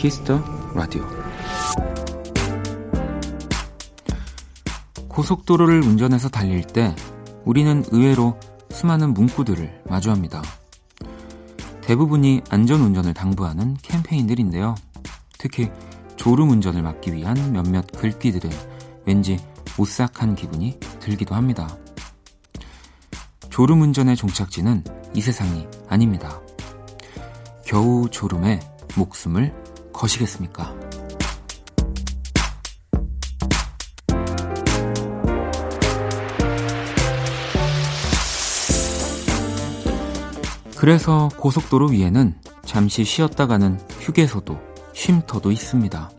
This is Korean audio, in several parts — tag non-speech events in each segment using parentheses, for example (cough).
키스 더 라디오 고속도로를 운전해서 달릴 때 우리는 의외로 수많은 문구들을 마주합니다. 대부분이 안전운전을 당부하는 캠페인들인데요. 특히 졸음운전을 막기 위한 몇몇 글귀들은 왠지 오싹한 기분이 들기도 합니다. 졸음운전의 종착지는 이 세상이 아닙니다. 겨우 졸음에 목숨을 거시겠습니까? 그래서 고속도로 위에는 잠시 쉬었다 가는 휴게소도 쉼터도 있습니다.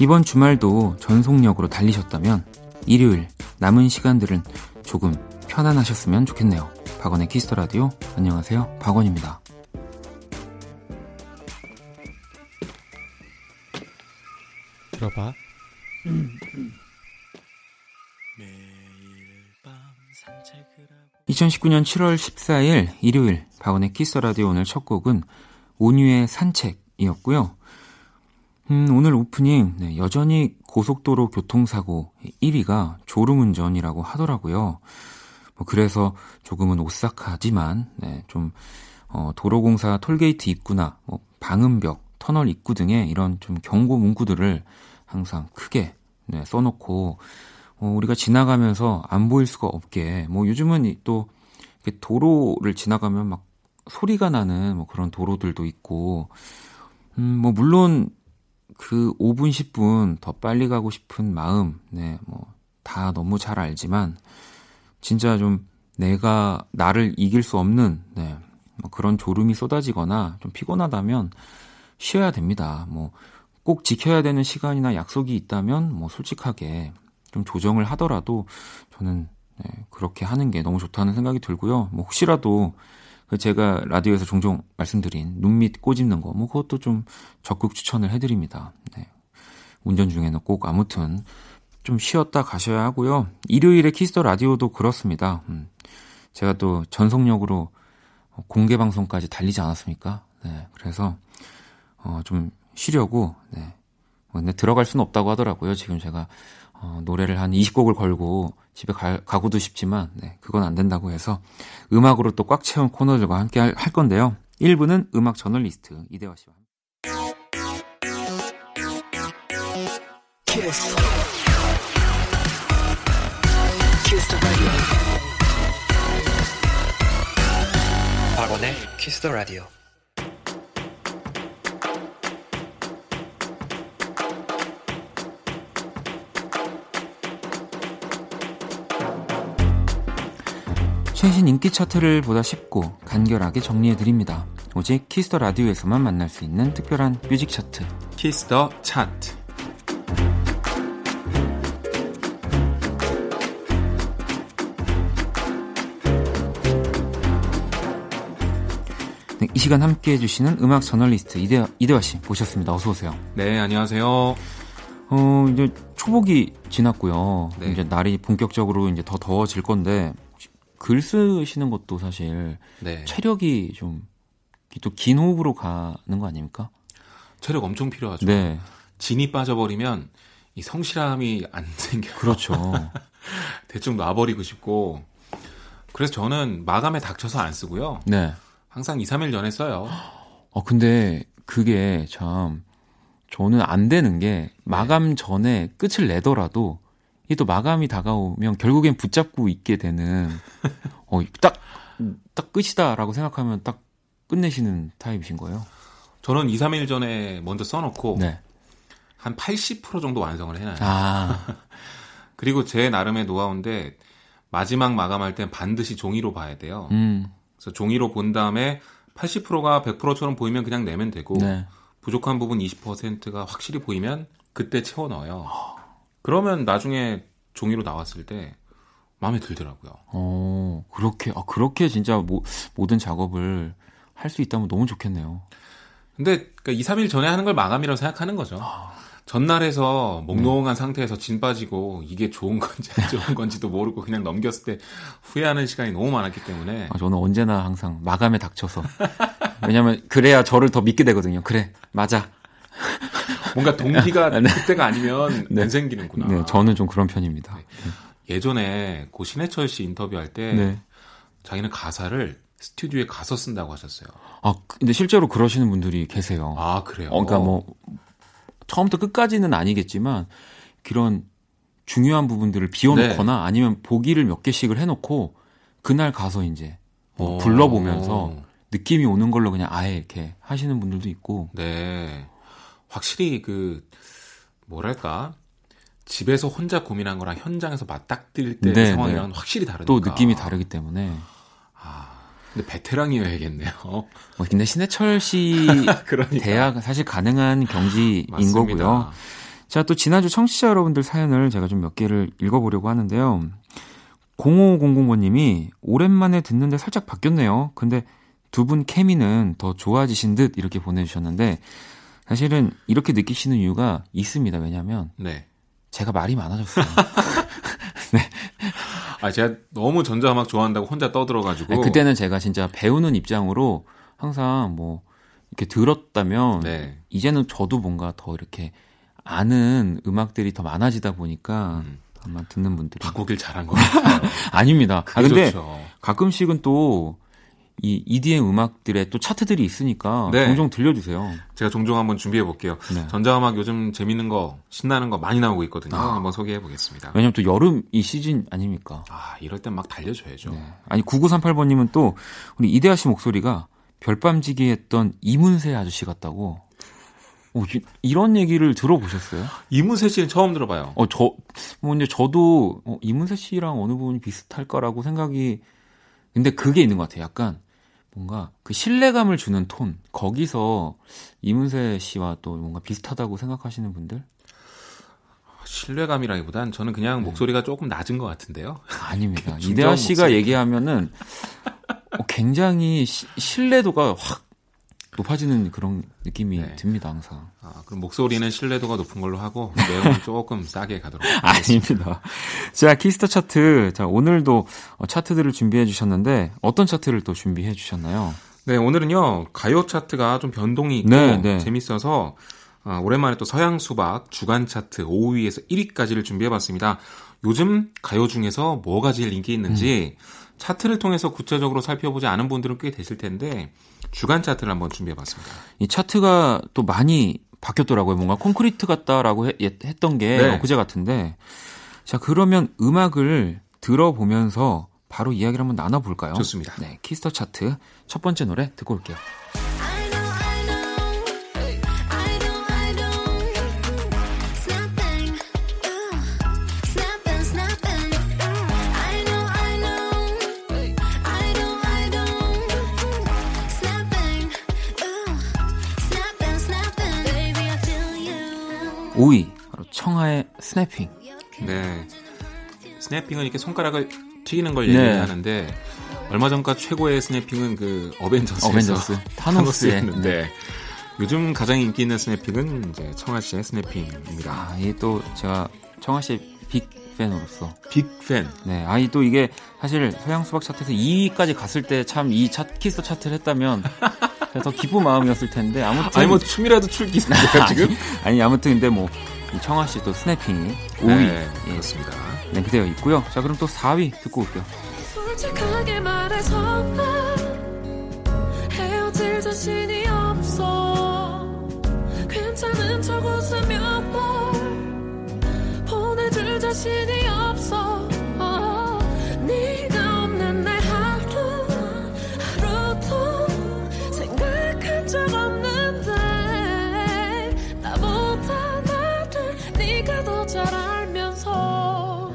이번 주말도 전속력으로 달리셨다면 일요일 남은 시간들은 조금 편안하셨으면 좋겠네요. 박원의 키스 더 라디오 안녕하세요. 박원입니다. 들어봐. 2019년 7월 14일 일요일 박원의 키스 더 라디오 오늘 첫 곡은 온유의 산책이었고요. 음, 오늘 오프닝 네, 여전히 고속도로 교통사고 1위가 졸음운전이라고 하더라고요. 뭐 그래서 조금은 오싹하지만 네, 좀 어, 도로공사 톨게이트 입구나 뭐 방음벽, 터널 입구 등의 이런 좀 경고 문구들을 항상 크게 네, 써놓고 어, 우리가 지나가면서 안 보일 수가 없게 뭐 요즘은 또 도로를 지나가면 막 소리가 나는 뭐 그런 도로들도 있고 음, 뭐 물론 그 5분 10분 더 빨리 가고 싶은 마음 네, 뭐 다 너무 잘 알지만 진짜 좀 내가 나를 이길 수 없는 네, 뭐 그런 졸음이 쏟아지거나 좀 피곤하다면 쉬어야 됩니다. 뭐 꼭 지켜야 되는 시간이나 약속이 있다면 뭐 솔직하게 좀 조정을 하더라도 저는 네, 그렇게 하는 게 너무 좋다는 생각이 들고요. 뭐 혹시라도 그 제가 라디오에서 종종 말씀드린 눈 밑 꼬집는 거, 뭐 그것도 좀 적극 추천을 해드립니다. 네. 운전 중에는 꼭 아무튼 좀 쉬었다 가셔야 하고요. 일요일에 키스 더 라디오도 그렇습니다. 음. 제가 또 전속력으로 공개 방송까지 달리지 않았습니까? 네. 그래서 어, 좀 쉬려고 네. 뭐 근데 들어갈 수는 없다고 하더라고요. 지금 제가 어, 노래를 한 20곡을 걸고 집에 가, 가고도 싶지만 네, 그건 안 된다고 해서 음악으로 또 꽉 채운 코너들과 함께 할, 할 건데요. 1부는 음악 저널리스트 이대화 씨와 키스. 키스 박원의 키스 더 라디오 최신 인기 차트를 보다 쉽고 간결하게 정리해드립니다. 오직 키스 더 라디오에서만 만날 수 있는 특별한 뮤직 차트. 키스 더 차트. 네, 이 시간 함께 해주시는 음악 저널리스트 이대화, 이대화 씨 모셨습니다. 어서오세요. 네, 안녕하세요. 어, 이제 초복이 지났고요. 네. 이제 날이 본격적으로 이제 더 더워질 건데, 글 쓰시는 것도 사실 네. 체력이 좀 또 긴 호흡으로 가는 거 아닙니까? 체력 엄청 필요하죠. 네. 진이 빠져버리면 이 성실함이 안 (laughs) 생겨요. 그렇죠. (laughs) 대충 놔버리고 싶고 그래서 저는 마감에 닥쳐서 안 쓰고요. 네. 항상 2, 3일 전에 써요. 어 근데 그게 참 저는 안 되는 게 마감 네. 전에 끝을 내더라도 이게 또 마감이 다가오면 결국엔 붙잡고 있게 되는 어, 딱, 딱 끝이다라고 생각하면 딱 끝내시는 타입이신 거예요? 저는 2, 3일 전에 먼저 써놓고 네. 한 80% 정도 완성을 해놔요. 아. (laughs) 그리고 제 나름의 노하우인데 마지막 마감할 땐 반드시 종이로 봐야 돼요. 음. 그래서 종이로 본 다음에 80%가 100%처럼 보이면 그냥 내면 되고 네. 부족한 부분 20%가 확실히 보이면 그때 채워 넣어요. 그러면 나중에 종이로 나왔을 때 마음에 들더라고요. 어, 그렇게, 아, 그렇게 진짜 모, 모든 작업을 할 수 있다면 너무 좋겠네요. 근데, 그러니까 2, 3일 전에 하는 걸 마감이라고 생각하는 거죠. 아, 전날에서 몽롱한 네. 상태에서 진 빠지고 이게 좋은 건지 안 좋은 건지도 모르고 그냥 넘겼을 때 후회하는 시간이 너무 많았기 때문에 아, 저는 언제나 항상 마감에 닥쳐서 왜냐면 그래야 저를 더 믿게 되거든요. 그래 맞아. 뭔가 동기가 네. 그때가 아니면 네. 안 생기는구나. 네, 저는 좀 그런 편입니다. 네. 예전에 고 신해철 씨 인터뷰할 때 네. 자기는 가사를 스튜디오에 가서 쓴다고 하셨어요. 아, 근데 실제로 그러시는 분들이 계세요. 아, 그래요? 어, 그러니까 뭐, 처음부터 끝까지는 아니겠지만, 그런 중요한 부분들을 비워놓거나 네. 아니면 보기를 몇 개씩을 해놓고, 그날 가서 이제 뭐 불러보면서 느낌이 오는 걸로 그냥 아예 이렇게 하시는 분들도 있고. 네. 확실히 그, 뭐랄까. 집에서 혼자 고민한 거랑 현장에서 맞닥뜨릴 때 네, 상황이랑 네. 확실히 다르니까. 또 느낌이 다르기 때문에. 근데 베테랑이어야겠네요. 뭐 근데 신해철 씨 (laughs) 그러니까. 대학 사실 가능한 경지인 맞습니다. 거고요. 자, 또 지난주 청취자 여러분들 사연을 제가 좀 몇 개를 읽어보려고 하는데요. 0500번님이 오랜만에 듣는데 살짝 바뀌었네요. 근데 두 분 케미는 더 좋아지신 듯 이렇게 보내주셨는데 사실은 이렇게 느끼시는 이유가 있습니다. 왜냐하면 네. 제가 말이 많아졌어요. (laughs) 네. 아, 제가 너무 전자음악 좋아한다고 혼자 떠들어가지고. 아니, 그때는 제가 진짜 배우는 입장으로 항상 뭐, 이렇게 들었다면, 네. 이제는 저도 뭔가 더 이렇게 아는 음악들이 더 많아지다 보니까, 음. 아마 듣는 분들이. 바꾸길 잘한 거 같아요. (laughs) 아닙니다. 아, 근데 좋죠. 가끔씩은 또 이 EDM 음악들의 또 차트들이 있으니까 네. 종종 들려주세요. 제가 종종 한번 준비해 볼게요. 네. 전자음악 요즘 재밌는 거, 신나는 거 많이 나오고 있거든요. 아. 한번 소개해 보겠습니다. 왜냐면 또 여름 이 시즌 아닙니까? 아, 이럴 땐 막 달려줘야죠. 네. 아니, 9938번님은 또 우리 이대하 씨 목소리가 별밤지기 했던 이문세 아저씨 같다고. 오, 이, 런 얘기를 들어보셨어요? 이문세 씨는 처음 들어봐요. 어, 저, 뭐, 근데 저도 어, 이문세 씨랑 어느 부분이 비슷할까라고 생각이 근데 그게 있는 것 같아요. 약간 뭔가 그 신뢰감을 주는 톤 거기서 이문세 씨와 또 뭔가 비슷하다고 생각하시는 분들? 신뢰감이라기보단 저는 그냥 네. 목소리가 조금 낮은 것 같은데요. 아닙니다. (laughs) 이대하 씨가 목소리. 얘기하면은 어, 굉장히 시, 신뢰도가 확 높아지는 그런 느낌이 네. 듭니다 항상. 아, 그럼 목소리는 신뢰도가 높은 걸로 하고 내용은 (laughs) 조금 싸게 가도록 하겠습니다. 아닙니다. 자 키스 더 차트 자 오늘도 어, 차트들을 준비해 주셨는데 어떤 차트를 또 준비해 주셨나요? 네 오늘은요 가요 차트가 좀 변동이 있고 네, 네. 재밌어서 아, 오랜만에 또 서양 수박 주간 차트 5위에서 1위까지를 준비해봤습니다. 요즘 가요 중에서 뭐가 제일 인기 있는지 음. 차트를 통해서 구체적으로 살펴보지 않은 분들은 꽤 되실 텐데 주간 차트를 한번 준비해봤습니다. 이 차트가 또 많이 바뀌었더라고요. 뭔가 콘크리트 같다라고 해, 했던 게 네. 엊그제 같은데 자 그러면 음악을 들어보면서 바로 이야기를 한번 나눠볼까요? 좋습니다. 네, 키스 더 차트 첫 번째 노래 듣고 올게요. 청하의 snapping. 네. snapping은 이렇게 손가락을 튀기는 걸 얘기하는데 네. 얼마 전까지 최고의 snapping은 그 어벤져스에서 어벤져스 (laughs) 타노스였는데 네. 요즘 가장 인기 있는 snapping은 이제 청하 씨의 snapping입니다. 아, 이게 또 제가 청하 씨의 big fan으로서 big fan. 네, 아니 또 이게 사실 서양 수박 차트에서 2위까지 갔을 때 참 이 차, 키스 더 차트를 했다면 (laughs) 더 기쁜 마음이었을 텐데 아무튼 아니 뭐 춤이라도 출 기세가 (laughs) 지금? 아니 아무튼 근데 뭐 청아 씨도 스냅핑이 5위. 네, 예, 그렇습니다. 랭크되어 있고요. 자 그럼 또 4위 듣고 올게요. 솔직하게 말해서 헤어질 자신이 없어. 괜찮은 척 웃으며 뭘. 보내줄 자신이 없어 잘 알면서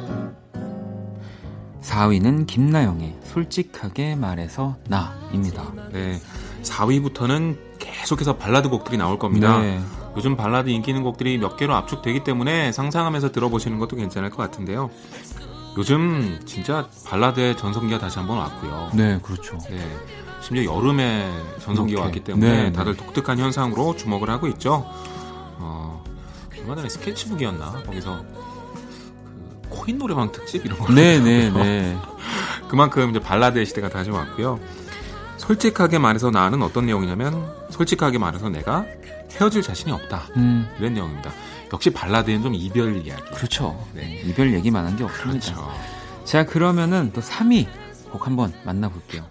4위는 김나영의 솔직하게 말해서 나입니다. 네. 4위부터는 계속해서 발라드 곡들이 나올 겁니다. 네. 요즘 발라드 인기 있는 곡들이 몇 개로 압축되기 때문에 상상하면서 들어보시는 것도 괜찮을 것 같은데요. 요즘 진짜 발라드의 전성기가 다시 한번 왔고요. 네, 그렇죠. 네. 심지어 여름에 전성기가 왔기 때문에 네, 네. 다들 독특한 현상으로 주목을 하고 있죠. 얼마 전에 스케치북이었나 거기서 그 코인 노래방 특집 이런 거 네네네 네. (laughs) 그만큼 이제 발라드의 시대가 다시 왔고요. 솔직하게 말해서 나는 어떤 내용이냐면 솔직하게 말해서 내가 헤어질 자신이 없다 음. 이런 내용입니다. 역시 발라드는 좀 이별 이야기. 그렇죠. 네. 이별 얘기만 한 게 없습니다. 그렇죠. 자 그러면은 또 3위 곡 한번 만나볼게요.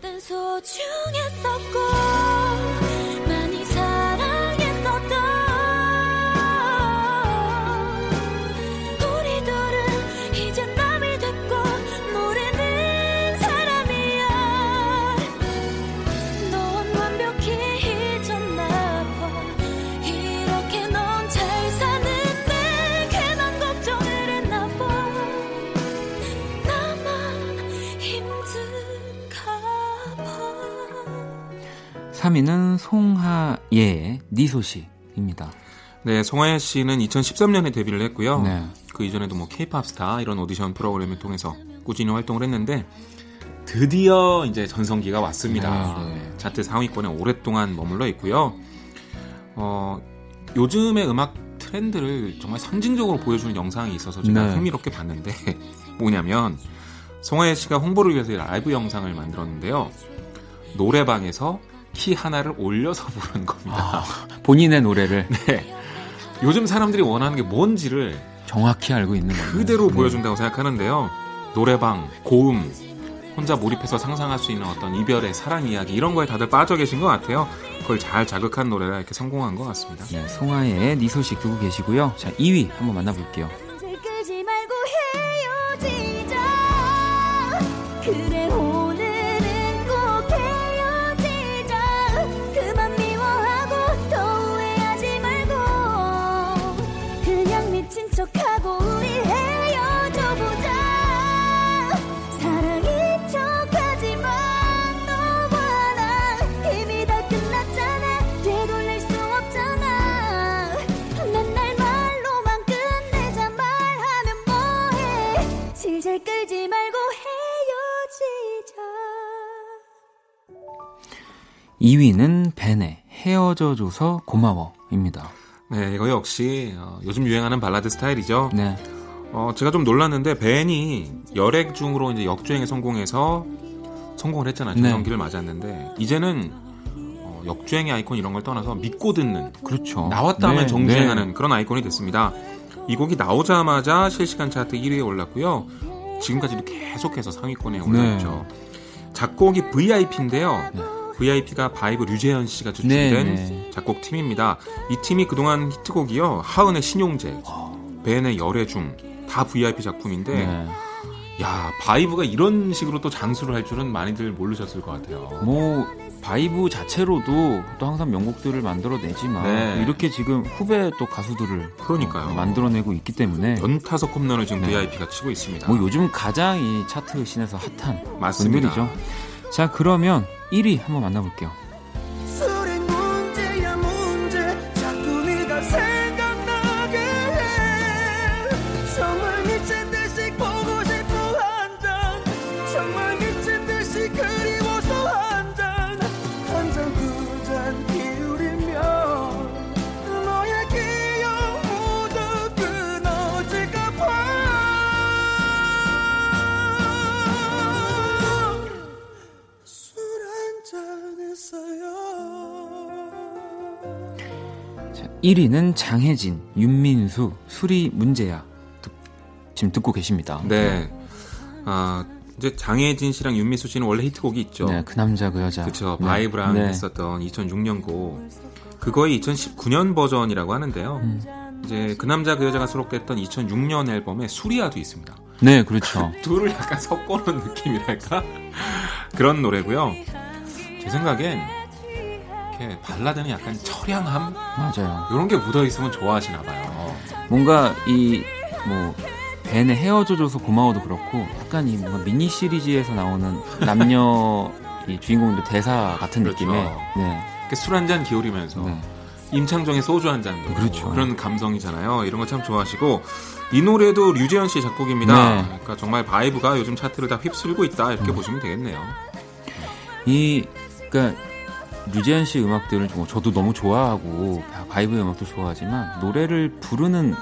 는 송하예의 네 소식입니다. 네, 송하예 씨는 2013년에 데뷔를 했고요. 네. 그 이전에도 뭐 케이팝 스타 이런 오디션 프로그램을 통해서 꾸준히 활동을 했는데 드디어 이제 전성기가 왔습니다. 네, 네. 차트 상위권에 오랫동안 머물러 있고요. 어, 요즘의 음악 트렌드를 정말 상징적으로 보여주는 영상이 있어서 제가 네. 흥미롭게 봤는데 (laughs) 뭐냐면 송하예 씨가 홍보를 위해서 라이브 영상을 만들었는데요. 노래방에서 키 하나를 올려서 부르는 겁니다. 아, 본인의 노래를. (laughs) 네. 요즘 사람들이 원하는 게 뭔지를 정확히 알고 있는 거예요. 그대로 네. 보여준다고 생각하는데요. 노래방, 고음, 혼자 몰입해서 상상할 수 있는 어떤 이별의 사랑 이야기 이런 거에 다들 빠져 계신 것 같아요. 그걸 잘 자극한 노래가 이렇게 성공한 것 같습니다. 네, 송하의 네 소식 듣고 계시고요. 자, 2위 한번 만나볼게요. 2위는 벤의 헤어져 줘서 고마워입니다. 네, 이거 역시 어, 요즘 유행하는 발라드 스타일이죠. 네. 어, 제가 좀 놀랐는데 벤이 열애 중으로 이제 역주행에 성공해서 성공을 했잖아요. 전성기를 네. 맞았는데 이제는 어, 역주행의 아이콘 이런 걸 떠나서 믿고 듣는 그렇죠. 나왔다 하면 네, 정주행하는 네. 그런 아이콘이 됐습니다. 이 곡이 나오자마자 실시간 차트 1위에 올랐고요. 지금까지도 계속해서 상위권에 올라있죠. 네. 작곡이 VIP인데요. 네. VIP가 바이브 류재현 씨가 주축된 네, 작곡 팀입니다. 이 팀이 그동안 히트곡이요. 하은의 신용재, 벤의 열애중 다 VIP 작품인데 네. 야 바이브가 이런 식으로 또 장수를 할 줄은 많이들 모르셨을 것 같아요. 뭐 바이브 자체로도 또 항상 명곡들을 만들어내지만 네. 이렇게 지금 후배 또 가수들을 그러니까요. 만들어내고 있기 때문에 연타석 홈런을 지금 네. VIP가 치고 있습니다. 뭐 요즘 가장 이 차트 신에서 핫한 맞습니다. 분들이죠. 자 그러면 1위 한번 만나볼게요. 1위는 장혜진, 윤민수, 술이 문제야. 지금 듣고 계십니다. 네. 아, 이제 장혜진 씨랑 윤민수 씨는 원래 히트곡이 있죠. 네, 그 남자 그 여자. 그렇죠. 네. 바이브랑 네. 했었던 2006년 곡. 그거의 2019년 버전이라고 하는데요. 음. 이제 그 남자 그 여자가 수록됐던 2006년 앨범에 술이야도 있습니다. 네, 그렇죠. (laughs) 둘을 약간 섞어놓은 느낌이랄까? 그런 노래고요. 제 생각엔 이렇게 발라드는 약간 처량함 맞아요. 이런 게 묻어 있으면 좋아하시나 봐요. 뭔가 이뭐 벤의 헤어져줘서 고마워도 그렇고 약간 이 뭔가 미니 시리즈에서 나오는 (laughs) 남녀 이 주인공들 대사 같은 그렇죠. 느낌의 네. 술 한 잔 기울이면서 네. 임창정의 소주 한 잔도 그렇죠. 그런 감성이잖아요. 이런 거 참 좋아하시고 이 노래도 류재현 씨 작곡입니다. 네. 그러니까 정말 바이브가 요즘 차트를 다 휩쓸고 있다 이렇게 음. 보시면 되겠네요. 이 그러니까 류재현 씨 음악들을 뭐 저도 너무 좋아하고 바이브 음악도 좋아하지만 노래를 부르는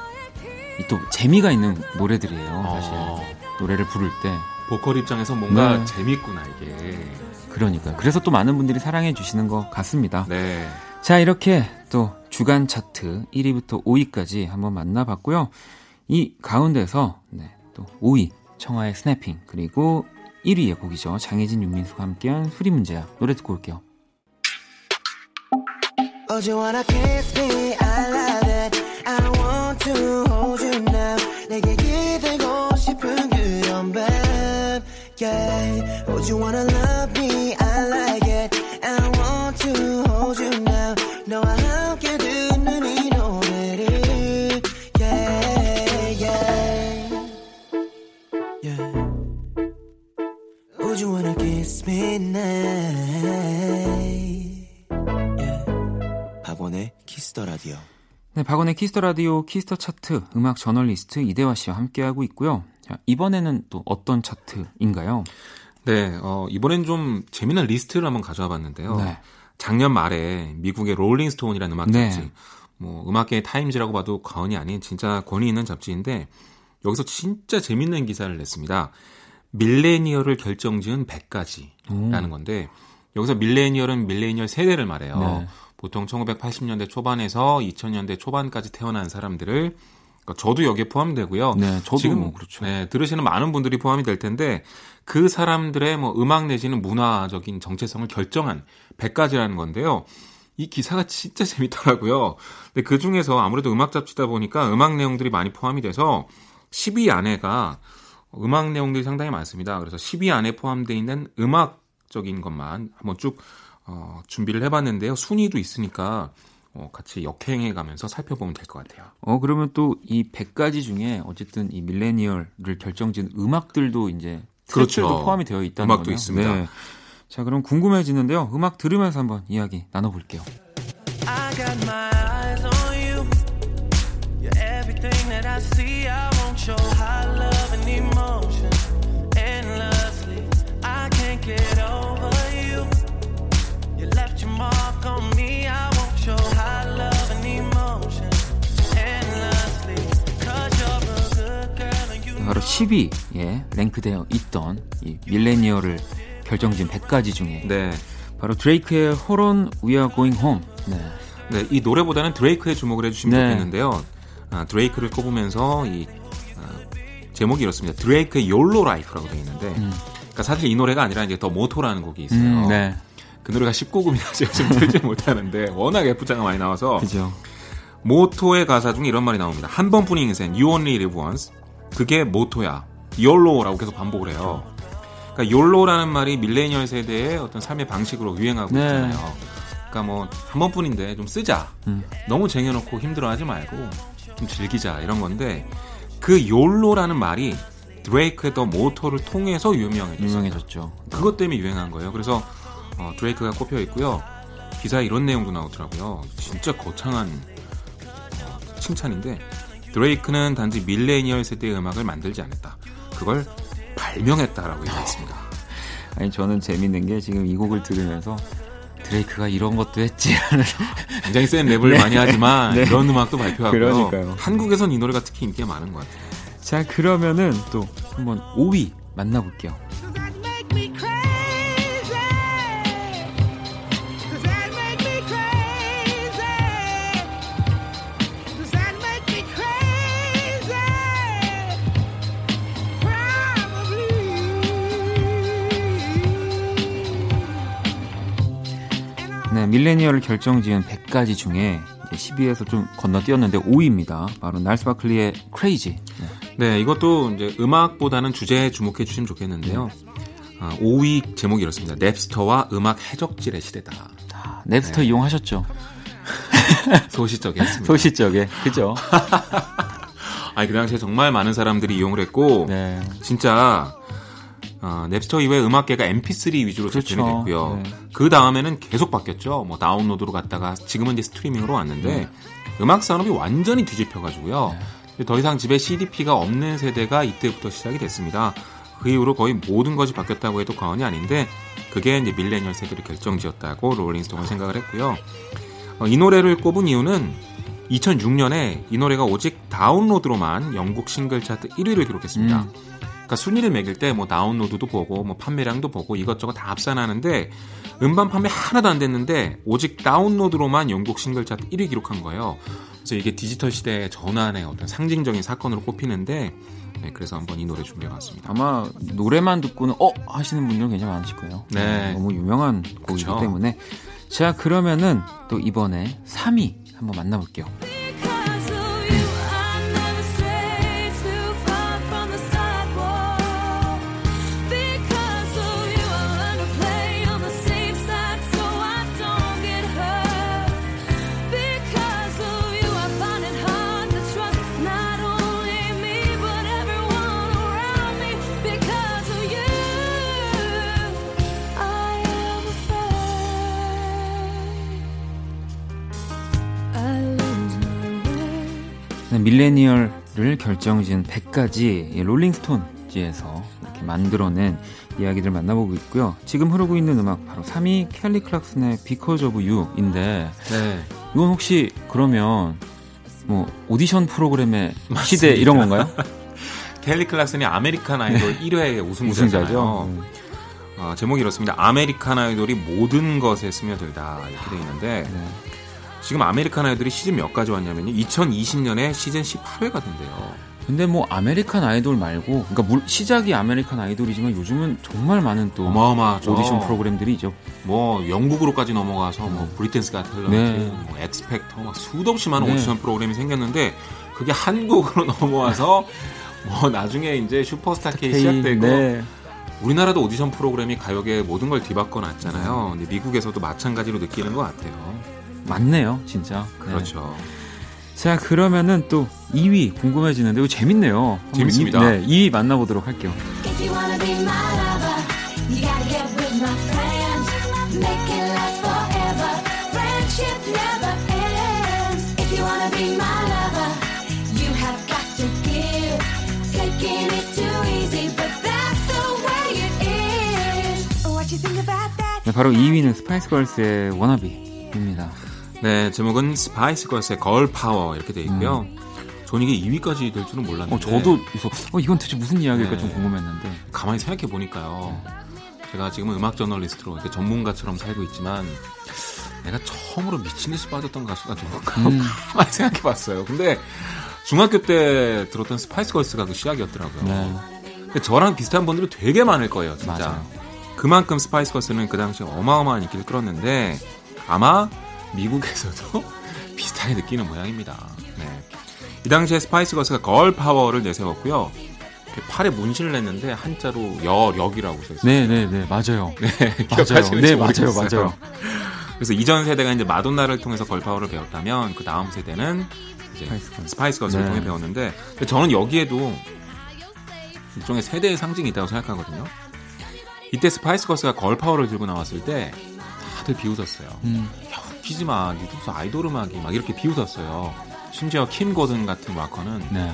또 재미가 있는 노래들이에요. 사실 어. 노래를 부를 때 보컬 입장에서 뭔가 네. 재밌구나 이게. 그러니까 그래서 또 많은 분들이 사랑해 주시는 것 같습니다. 네. 자 이렇게 또 주간 차트 1위부터 5위까지 한번 만나봤고요. 이 가운데서 네, 또 5위 청하의 스냅핑 그리고 1위의 곡이죠. 장혜진 윤민수가 함께한 수리 문제야 노래 듣고 올게요. Oh, you wanna kiss me? I love it. I want to hold you now. 내게 기대고 싶은 그런 밤. Yeah. Oh, you wanna love me? I like it. I want to hold you now. 너와 함께 듣는 이 노래를. Yeah, yeah. Yeah. Would you wanna kiss me now? Kiss the Radio. 네, 박원의 Kiss the Radio Kiss the 차트 음악 저널리스트 이대화 씨와 함께하고 있고요. 자, 이번에는 또 어떤 차트인가요? 네, 어, 이번엔 좀 재미난 리스트를 한번 가져와 봤는데요. 네. 작년 말에 미국의 롤링스톤이라는 음악 네. 잡지, 네. 뭐 음악계의 타임즈라고 봐도 과언이 아닌 진짜 권위 있는 잡지인데 여기서 진짜 재밌는 기사를 냈습니다. 밀레니얼을 결정지은 100가지라는 오. 건데 여기서 밀레니얼은 밀레니얼 세대를 말해요. 네. 보통 1980년대 초반에서 2000년대 초반까지 태어난 사람들을 그러니까 저도 여기에 포함되고요. 네, 저도 지금 뭐 그렇죠. 네, 들으시는 많은 분들이 포함이 될 텐데 그 사람들의 뭐 음악 내지는 문화적인 정체성을 결정한 100가지라는 건데요. 이 기사가 진짜 (laughs) 재밌더라고요. 근데 그 중에서 아무래도 음악 잡지다 보니까 음악 내용들이 많이 포함이 돼서 10위 안에가 음악 내용들이 상당히 많습니다. 그래서 10위 안에 포함되어 있는 음악적인 것만 한번 쭉 어, 준비를 해봤는데요. 순위도 있으니까 어, 같이 역행해 가면서 살펴보면 될 것 같아요. 어, 그러면 또 이 100가지 중에 어쨌든 이 밀레니얼을 결정짓는 음악들도 이제 그렇죠. 포함이 되어 있다는 음악도 거네요. 있습니다. 네. 자, 그럼 궁금해지는데요. 음악 들으면서 한번 이야기 나눠볼게요. 바로 10위에 랭크되어 있던 이 밀레니얼을 결정진 100가지 중에 네. 바로 드레이크의 Hold On We Are Going Home. 네. 네, 이 노래보다는 드레이크에 주목을 해주시면 네. 좋겠는데요. 아, 드레이크를 꼽으면서 이 아, 제목이 이렇습니다. 드레이크의 YOLO Life라고 되어 있는데, 음. 그러니까 사실 이 노래가 아니라 이제 더 모토라는 곡이 있어요. 음, 네. 그 노래가 19금이라 제가 좀 들지 못하는데 워낙 F자가 많이 나와서 그죠. 모토의 가사 중에 이런 말이 나옵니다. 한 번뿐인 인생, you only live once. 그게 모토야. YOLO라고 계속 반복을 해요. 그러니까 YOLO라는 말이 밀레니얼 세대의 어떤 삶의 방식으로 유행하고 네. 있잖아요. 그러니까 뭐 한 번뿐인데 좀 쓰자. 음. 너무 쟁여놓고 힘들어하지 말고 좀 즐기자 이런 건데 그 YOLO라는 말이 드레이크의 더 모토를 통해서 유명해졌어요. 유명해졌죠. 그것 때문에 유행한 거예요. 그래서 어, 드레이크가 꼽혀 있고요. 기사에 이런 내용도 나오더라고요. 진짜 거창한 어, 칭찬인데 드레이크는 단지 밀레니얼 세대의 음악을 만들지 않았다. 그걸 발명했다라고 얘기했습니다. (laughs) 아니 저는 재밌는 게 지금 이 곡을 들으면서 드레이크가 이런 것도 했지. (laughs) 굉장히 센 랩을 네. 많이 하지만 (laughs) 네. 이런 음악도 발표하고요. 그러니까요. 한국에선 이 노래가 특히 인기가 많은 것 같아요. 자 그러면은 또 한번 5위 만나볼게요. 밀레니얼을 결정지은 100가지 중에 10위에서 좀 건너뛰었는데 5위입니다. 바로 날스 바클리의 크레이지. 네. 네, 이것도 이제 음악보다는 주제에 주목해 주시면 좋겠는데요. 네. 아, 5위 제목이 이렇습니다. 넵스터와 음악 해적질의 시대다. 아, 넵스터 네. 이용하셨죠? (laughs) 소시적에 했습니다. 소시적에, 그죠? (laughs) 아니, 그 당시에 정말 많은 사람들이 이용을 했고, 네. 진짜 어, 넵스터 이후에 음악계가 MP3 위주로 그렇죠. 접근이 됐고요. 네. 그 다음에는 계속 바뀌었죠. 뭐 다운로드로 갔다가 지금은 이제 스트리밍으로 왔는데 네. 음악 산업이 완전히 뒤집혀가지고요. 네. 더 이상 집에 CDP가 없는 세대가 이때부터 시작이 됐습니다. 그 이후로 거의 모든 것이 바뀌었다고 해도 과언이 아닌데 그게 이제 밀레니얼 세대의 결정지었다고 롤링스톤은 생각을 했고요. 어, 이 노래를 꼽은 이유는 2006년에 이 노래가 오직 다운로드로만 영국 싱글 차트 1위를 기록했습니다. 음. 그러니까 순위를 매길 때 뭐 다운로드도 보고 뭐 판매량도 보고 이것저것 다 합산하는데 음반 판매 하나도 안 됐는데 오직 다운로드로만 영국 싱글 차트 1위 기록한 거예요. 그래서 이게 디지털 시대의 전환의 어떤 상징적인 사건으로 꼽히는데 네, 그래서 한번 이 노래 준비해봤습니다. 아마 노래만 듣고는 어 하시는 분들 굉장히 많으실 거예요. 네, 너무 유명한 곡이기 그쵸. 때문에 자 그러면은 또 이번에 3위 한번 만나볼게요. 밀레니얼을 결정지은 100가지 롤링스톤지에서 이렇게 만들어낸 이야기들 만나보고 있고요. 지금 흐르고 있는 음악 바로 3위 켈리 클락슨의 Because of You인데 네. 이건 혹시 그러면 뭐 오디션 프로그램의 맞습니다. 시대 이런 건가요? (laughs) 켈리 클락슨이 American Idol 네. 1회 우승자죠. 음. 어, 제목이 이렇습니다. American Idol이 모든 것에 스며들다 이렇게 돼 있는데 네. 지금 American Idol이 시즌 몇까지 왔냐면요. 2020년에 시즌 18회가 된대요. 근데 뭐 American Idol 말고 그러니까 뭐, 시작이 American Idol이지만 요즘은 정말 많은 또 어마어마하죠. 오디션 프로그램들이 있죠. 뭐 영국으로까지 넘어가서 뭐 Britain's Got 네. 뭐 X Factor 막 수도 없이 많은 네. 오디션 프로그램이 생겼는데 그게 한국으로 (laughs) 넘어와서 뭐 나중에 이제 슈퍼스타 K 시작되고 네. 우리나라도 오디션 프로그램이 가요계 모든 걸 뒤바꿔 놨잖아요. 근데 미국에서도 마찬가지로 느끼는 것 같아요. 맞네요, 진짜. 네. 그렇죠. 자, 그러면은 또 2위 궁금해지는데 이거 재밌네요. 재밌습니다. 2, 네, 2위 만나보도록 할게요. 네, 바로 2위는 스파이스 걸스의 Wannabe입니다. 네, 제목은 스파이스 걸스의 girl power 이렇게 돼 있고요. 음. 전 이게 2위까지 될 줄은 몰랐는데. 어, 저도 그래서 어, 이건 대체 무슨 이야기일까 네. 좀 궁금했는데. 가만히 생각해 보니까요. 네. 제가 지금은 음악 저널리스트로 이렇게 전문가처럼 살고 있지만 내가 처음으로 미친 듯이 빠졌던 가수가 누굴까 음. (laughs) 가만히 생각해 봤어요. 근데 중학교 때 들었던 스파이스 걸스가 그 시작이었더라고요. 네. 저랑 비슷한 분들이 되게 많을 거예요, 진짜. 맞아요. 그만큼 스파이스 걸스는 그 당시에 어마어마한 인기를 끌었는데 아마 미국에서도 (laughs) 비슷하게 느끼는 모양입니다. 네. 이 당시에 스파이스 걸스가 girl power를 내세웠고요. 팔에 문신을 했는데 한자로 여력이라고 써 있어요. 네, 네, 네, 맞아요. 네, 맞아요. (laughs) 네, 맞아요, 맞아요. 그래서 이전 세대가 이제 마돈나를 통해서 girl power를 배웠다면 그 다음 세대는 이제 스파이스 걸스를 네. 통해 배웠는데 저는 여기에도 일종의 세대의 상징이 있다고 생각하거든요. 이때 스파이스 걸스가 girl power를 들고 나왔을 때 다들 비웃었어요. 음. 야, 웃기지 마. 니 무슨 아이돌 음악이 막 이렇게 비웃었어요. 심지어 킴 고든 같은 락커는 네.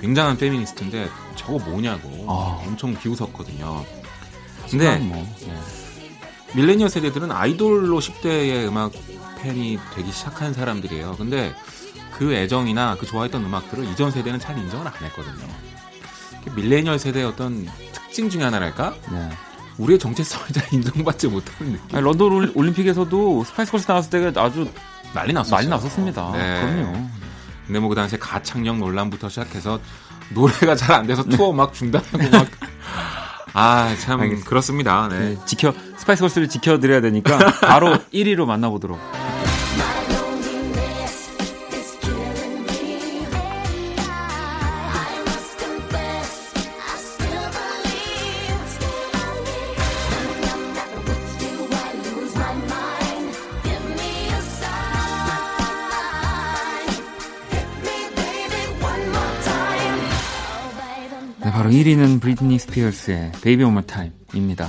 굉장한 페미니스트인데 저거 뭐냐고 아. 엄청 비웃었거든요. 근데 뭐, 네. 밀레니얼 세대들은 아이돌로 10대의 음악 팬이 되기 시작한 사람들이에요. 근데 그 애정이나 그 좋아했던 음악들을 이전 세대는 잘 인정을 안 했거든요. 밀레니얼 세대의 어떤 특징 중에 하나랄까? 네. 우리의 정체성을 잘 인정받지 못하는 느낌. 아니, 런던 올림픽에서도 스파이스 걸스 나왔을 때가 아주 난리 났었어요. 난리 났었습니다. 네. 그럼요. 근데 뭐 그 당시에 가창력 논란부터 시작해서 노래가 잘 안 돼서 투어 막 중단하고 막. (laughs) 아, 참, 그렇습니다. 네. 네. 지켜, 스파이스 걸스를 지켜드려야 되니까 바로 (laughs) 1위로 만나보도록. 1위는 브리트니 스피어스의 Baby One More Time입니다.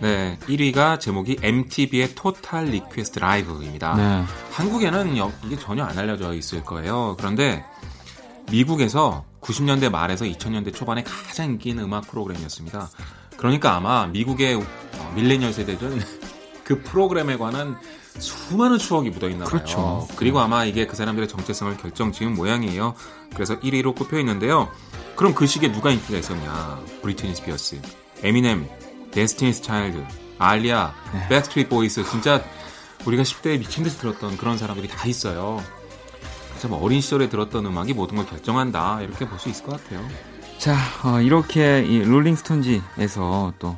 네, 1위가 제목이 MTV의 Total Request Live입니다. 네. 한국에는 이게 전혀 안 알려져 있을 거예요. 그런데 미국에서 90년대 말에서 2000년대 초반에 가장 인기 있는 음악 프로그램이었습니다. 그러니까 아마 미국의 어, 밀레니얼 세대들은 (laughs) 그 프로그램에 관한 수많은 추억이 묻어있나 봐요. 그렇죠. 그리고 아마 이게 그 사람들의 정체성을 결정지은 모양이에요. 그래서 1위로 꼽혀 있는데요. 그럼 그 시기에 누가 인기가 있었냐? 브리트니 스피어스, 에미넴, 데스티니스 차일드, 알리아, 네. 백스트리트 보이스 진짜 우리가 10대에 미친 듯이 들었던 그런 사람들이 다 있어요. 참 어린 시절에 들었던 음악이 모든 걸 결정한다 이렇게 볼 수 있을 것 같아요. 자 어, 이렇게 이 롤링스톤지에서 또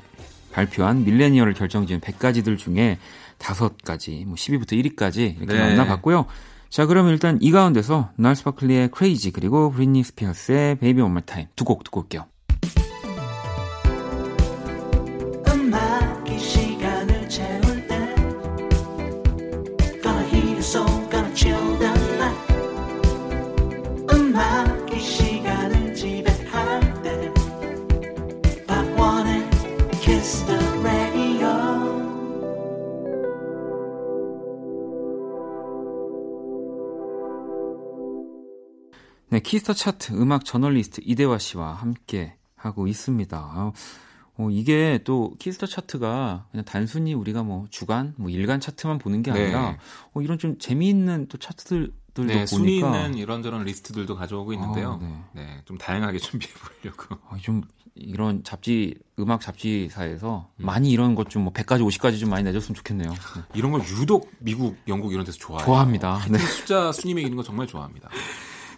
발표한 밀레니얼을 결정지은 100가지들 중에 5가지, 뭐 10위부터 1위까지 이렇게 네. 만나봤고요. 자, 그러면 일단 이 가운데서 날스 바클리의 Crazy 그리고 브리트니 스피어스의 Baby One More Time 두 곡 듣고 올게요. 네, 키스 더 차트 음악 저널리스트 이대화 씨와 함께 하고 있습니다. 어, 이게 또 키스 더 차트가 그냥 단순히 우리가 뭐 주간, 뭐 일간 차트만 보는 게 아니라 네. 어, 이런 좀 재미있는 또 차트들 도 네, 보니까 순위 있는 이런저런 리스트들도 가져오고 있는데요. 아, 네. 네. 좀 다양하게 (laughs) 준비해 보려고. 아, 좀 이런 잡지 음악 잡지사에서 음. 많이 이런 것 좀 뭐 100가지 50가지 좀 많이 내줬으면 좋겠네요. 네. 이런 걸 유독 미국, 영국 이런 데서 좋아해요. 좋아합니다. 네. 숫자 순위 매기는 거 정말 좋아합니다.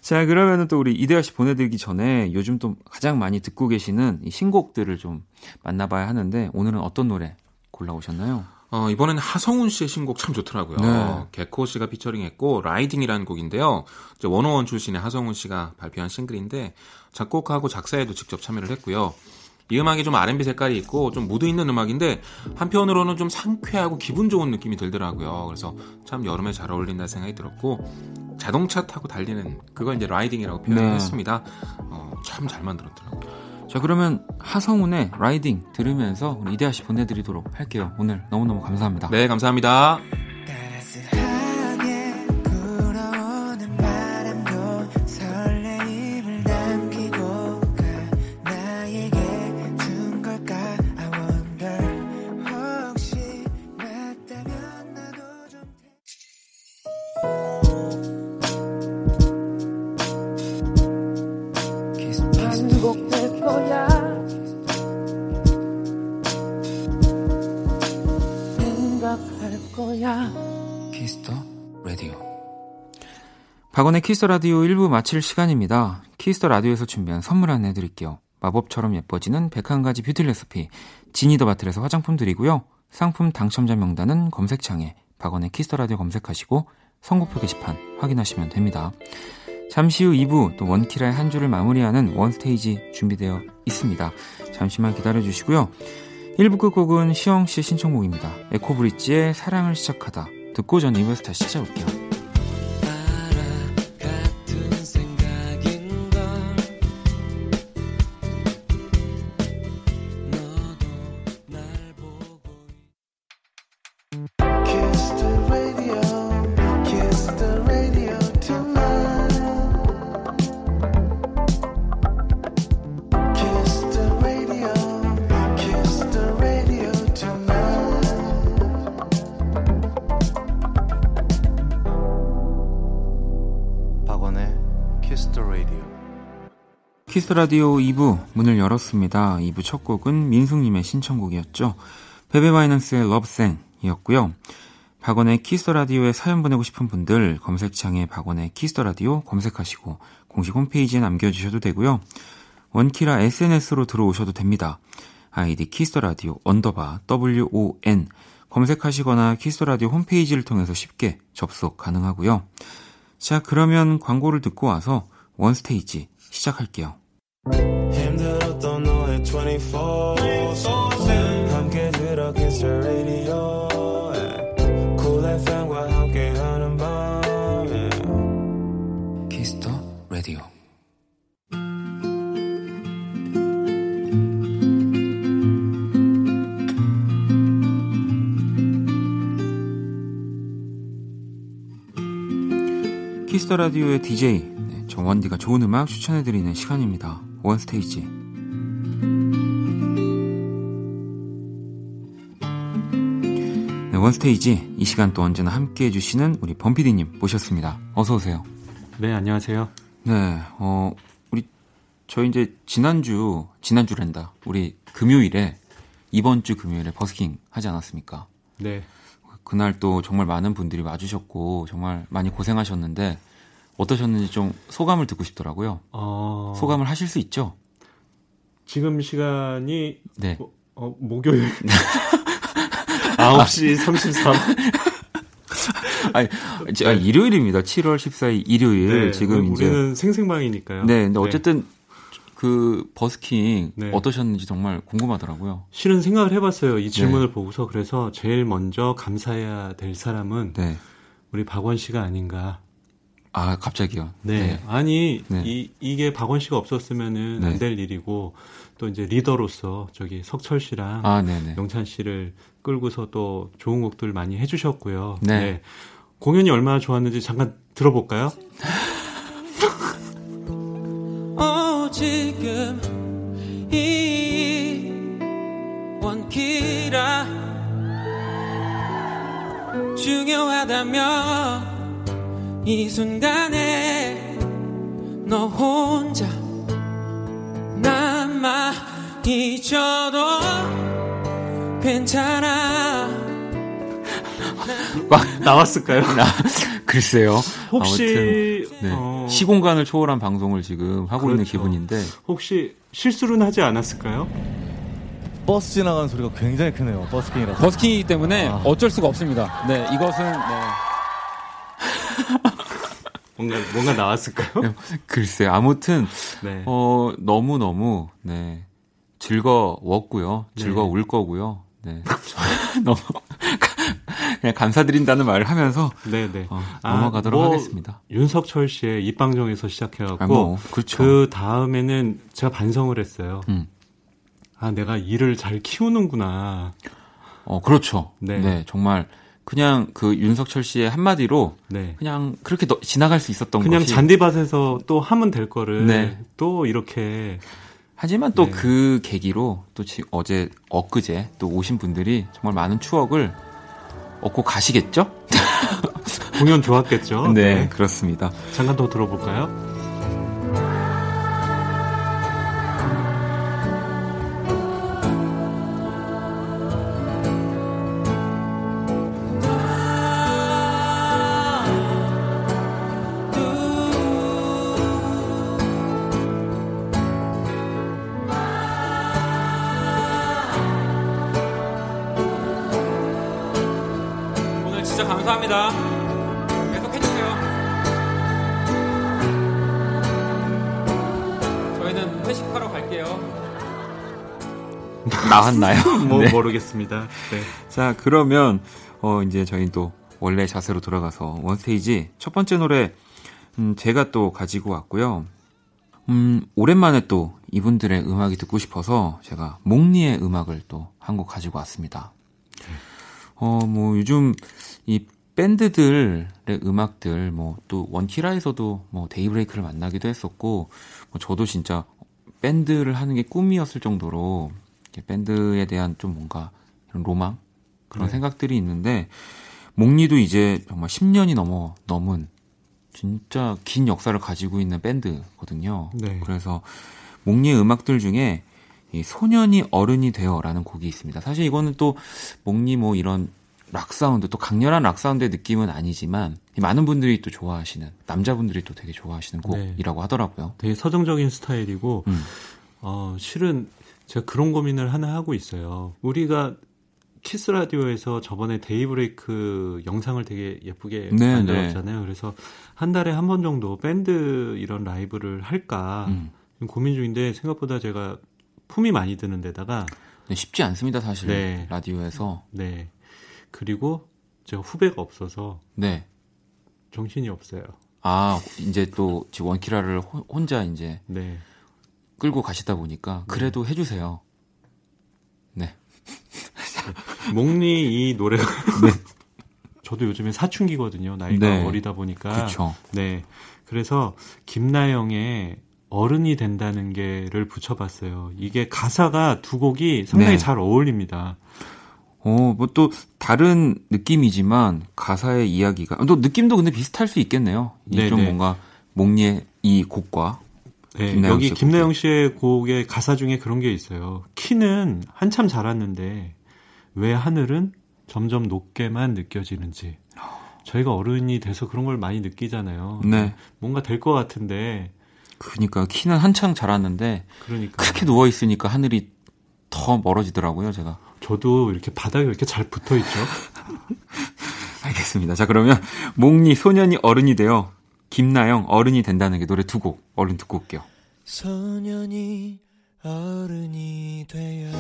자, 그러면은 또 우리 이대화 씨 보내드리기 전에 요즘 또 가장 많이 듣고 계시는 이 신곡들을 좀 만나봐야 하는데 오늘은 어떤 노래 골라오셨나요? 어, 이번에는 하성운 씨의 신곡 참 좋더라고요. 네. 개코 씨가 피처링했고 Riding이라는 곡인데요. 워너원 출신의 하성운 씨가 발표한 싱글인데 작곡하고 작사에도 직접 참여를 했고요. 이 음악이 좀 R&B 색깔이 있고 좀 무드 있는 음악인데 한편으로는 좀 상쾌하고 기분 좋은 느낌이 들더라고요. 그래서 참 여름에 잘 어울린다 생각이 들었고 자동차 타고 달리는 그걸 이제 라이딩이라고 표현했습니다. 네. 어, 참 잘 만들었더라고요. 자 그러면 하성운의 라이딩 들으면서 우리 이대하 씨 보내드리도록 할게요. 오늘 너무너무 감사합니다. 네 감사합니다. 박원의 키스 더 라디오 1부 마칠 시간입니다. 키스 더 라디오에서 준비한 선물 안내 드릴게요. 마법처럼 예뻐지는 101가지 뷰티 레시피 지니더 바틀에서 화장품 드리고요. 상품 당첨자 명단은 검색창에 박원의 키스 더 라디오 검색하시고 선곡표 게시판 확인하시면 됩니다. 잠시 후 2부 또 원키라의 한 주를 마무리하는 원스테이지 준비되어 있습니다. 잠시만 기다려 주시고요. 1부 끝곡은 시영 씨의 신청곡입니다. 에코브릿지의 사랑을 시작하다 듣고 전 2부에서 다시 찾아올게요. 키스 더 라디오 2부 문을 열었습니다. 2부 첫 곡은 민숙님의 신청곡이었죠. 베베바이넌스의 러브생이었고요. 박원의 키스 더 라디오에 사연 보내고 싶은 분들 검색창에 박원의 키스 더 라디오 검색하시고 공식 홈페이지에 남겨주셔도 되고요. 원키라 SNS로 들어오셔도 됩니다. 아이디 Kiss Radio underbar WON 검색하시거나 키스 더 라디오 홈페이지를 통해서 쉽게 접속 가능하고요. 자, 그러면 광고를 듣고 와서 원스테이지 시작할게요. 힘들었던 너의 24, 24, 24, 24, 24, 24, 24, 키스 더 라디오의 DJ 저 원디가 좋은 음악 추천해드리는 시간입니다. 원스테이지. 네, 원스테이지. 이 시간 또 언제나 함께 해 주시는 우리 범피디님 모셨습니다. 어서 오세요. 네, 안녕하세요. 네, 어, 우리, 저 이제 지난주, 지난주랜다. 우리 금요일에, 이번 주 금요일에 버스킹 하지 않았습니까? 네. 그날 또 정말 많은 분들이 와주셨고, 정말 많이 고생하셨는데, 어떠셨는지 좀 소감을 듣고 싶더라고요. 어... 소감을 하실 수 있죠? 지금 시간이 네. 어, 어 목요일 (laughs) 9시 33. (laughs) 아니, 제가 네. 일요일입니다. 7월 14일 일요일. 네, 지금 이제 우리는 생생방이니까요. 네, 근데 네. 어쨌든 그 버스킹 네. 어떠셨는지 정말 궁금하더라고요. 실은 생각을 해봤어요. 이 질문을 네. 보고서 그래서 제일 먼저 감사해야 될 사람은 네. 우리 박원 씨가 아닌가. 아 갑자기요? 네. 네. 아니 네. 이 이게 박원 씨가 없었으면은 네. 안될 일이고 또 이제 리더로서 저기 석철 씨랑 아, 영찬 씨를 끌고서 또 좋은 곡들 많이 해주셨고요. 네. 네. 공연이 얼마나 좋았는지 잠깐 들어볼까요? (laughs) 어, 지금 이 원키라 중요하다면 이 순간에 너 혼자 남아 잊혀도 괜찮아 나왔을까요? 나, 글쎄요. 혹시 아무튼, 네. 어... 시공간을 초월한 방송을 지금 하고 그렇죠. 있는 기분인데 혹시 실수는 하지 않았을까요? 버스 지나가는 소리가 굉장히 크네요. 버스킹이라서. 버스킹이기 때문에 아. 어쩔 수가 없습니다. 네, 이것은 네. (laughs) 뭔가 뭔가 나왔을까요? 글쎄 아무튼 네. 어 너무 너무 네 즐거웠고요. 네. 즐거울 거고요. 네 (laughs) 너무 그냥 감사드린다는 말을 하면서 네네 네. 어, 넘어가도록 아, 뭐 하겠습니다. 윤석철 씨의 입방정에서 시작해갖고 아, 뭐, 그렇죠. 그 다음에는 제가 반성을 했어요. 음. 아 내가 일을 잘 키우는구나. 어 그렇죠. 네, 네 정말 그냥 그 윤석철 씨의 한마디로 네. 그냥 그렇게 너, 지나갈 수 있었던 그냥 것이. 잔디밭에서 또 하면 될 거를 네. 또 이렇게 하지만 또그 네. 그 계기로 또 어제 엊그제 또 오신 분들이 정말 많은 추억을 얻고 가시겠죠? 공연 좋았겠죠? (laughs) 네, 네, 그렇습니다. 잠깐 더 들어볼까요? 나왔나요? (laughs) 뭐 네. 모르겠습니다. 네. 자, 그러면 어 이제 저희 또 원래 자세로 돌아가서 원스테이지 첫 번째 노래 음 제가 또 가지고 왔고요. 음 오랜만에 또 이분들의 음악이 듣고 싶어서 제가 몽니의 음악을 또 한 곡 가지고 왔습니다. 어 뭐 요즘 이 밴드들의 음악들 뭐 또 원키라에서도 뭐 데이브레이크를 만나기도 했었고 뭐 저도 진짜 밴드를 하는 게 꿈이었을 정도로 밴드에 대한 좀 뭔가 이런 로망 그런 네. 생각들이 있는데 몽니도 이제 정말 10년이 넘어 넘은 진짜 긴 역사를 가지고 있는 밴드거든요. 네. 그래서 몽니의 음악들 중에 이 소년이 어른이 되어라는 곡이 있습니다. 사실 이거는 또 몽니 뭐 이런 락 사운드 또 강렬한 락 사운드의 느낌은 아니지만 많은 분들이 또 좋아하시는 남자분들이 또 되게 좋아하시는 네. 곡이라고 하더라고요. 되게 서정적인 스타일이고 음. 어 실은 제가 그런 고민을 하나 하고 있어요. 우리가 키스 더 라디오에서 저번에 데이브레이크 영상을 되게 예쁘게 네, 만들었잖아요. 네. 그래서 한 달에 한 번 정도 밴드 이런 라이브를 할까 음. 고민 중인데 생각보다 제가 품이 많이 드는 데다가 네, 쉽지 않습니다, 사실. 네. 라디오에서. 네. 그리고 제가 후배가 없어서 네. 정신이 없어요. 아, 이제 또 지금 원키라를 혼자 이제 네. 끌고 가시다 보니까 그래도 네. 해주세요. 네. (laughs) 몽니 이 노래가 네. 저도 요즘에 사춘기거든요. 나이가 네. 어리다 보니까. 그쵸. 네. 그래서 김나영의 어른이 된다는 게를 붙여봤어요. 이게 가사가 두 곡이 상당히 네. 잘 어울립니다. 어, 뭐 또 다른 느낌이지만 가사의 이야기가 또 느낌도 근데 비슷할 수 있겠네요. 네, 좀 네. 뭔가 목리의 이 곡과 네, 여기 김나영 씨의 곡의 가사 중에 그런 게 있어요. 키는 한참 자랐는데 왜 하늘은 점점 높게만 느껴지는지. 저희가 어른이 돼서 그런 걸 많이 느끼잖아요. 네. 뭔가 될 것 같은데. 그러니까 키는 한창 자랐는데 그러니까 그렇게 누워 있으니까 하늘이 더 멀어지더라고요, 제가. 저도 이렇게 바닥에 이렇게 잘 붙어 있죠. (laughs) 알겠습니다. 자, 그러면 몽니 소년이 어른이 되어 김나영 어른이 된다는 게 노래 두 곡 얼른 듣고 올게요. 소년이 어른이 되어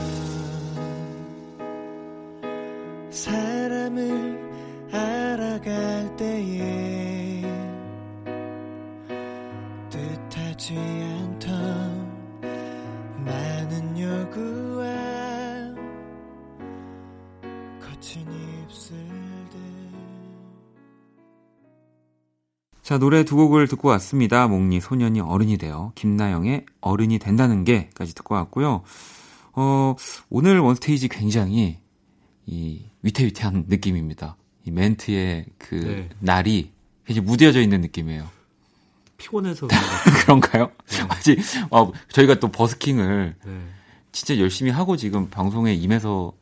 사람을 알아갈 때에 뜻하지 않던 많은 요구와 거친 입술 자 노래 두 곡을 듣고 왔습니다. 몽니 소년이 어른이 되어 김나영의 어른이 된다는 게까지 듣고 왔고요. 어 오늘 원스테이지 굉장히 이 위태위태한 느낌입니다. 이 멘트의 그 네. 날이 굉장히 무뎌져 있는 느낌이에요. 피곤해서 (laughs) 그런가요? 네. 아직 어, 저희가 또 버스킹을 네. 진짜 열심히 하고 지금 방송에 임해서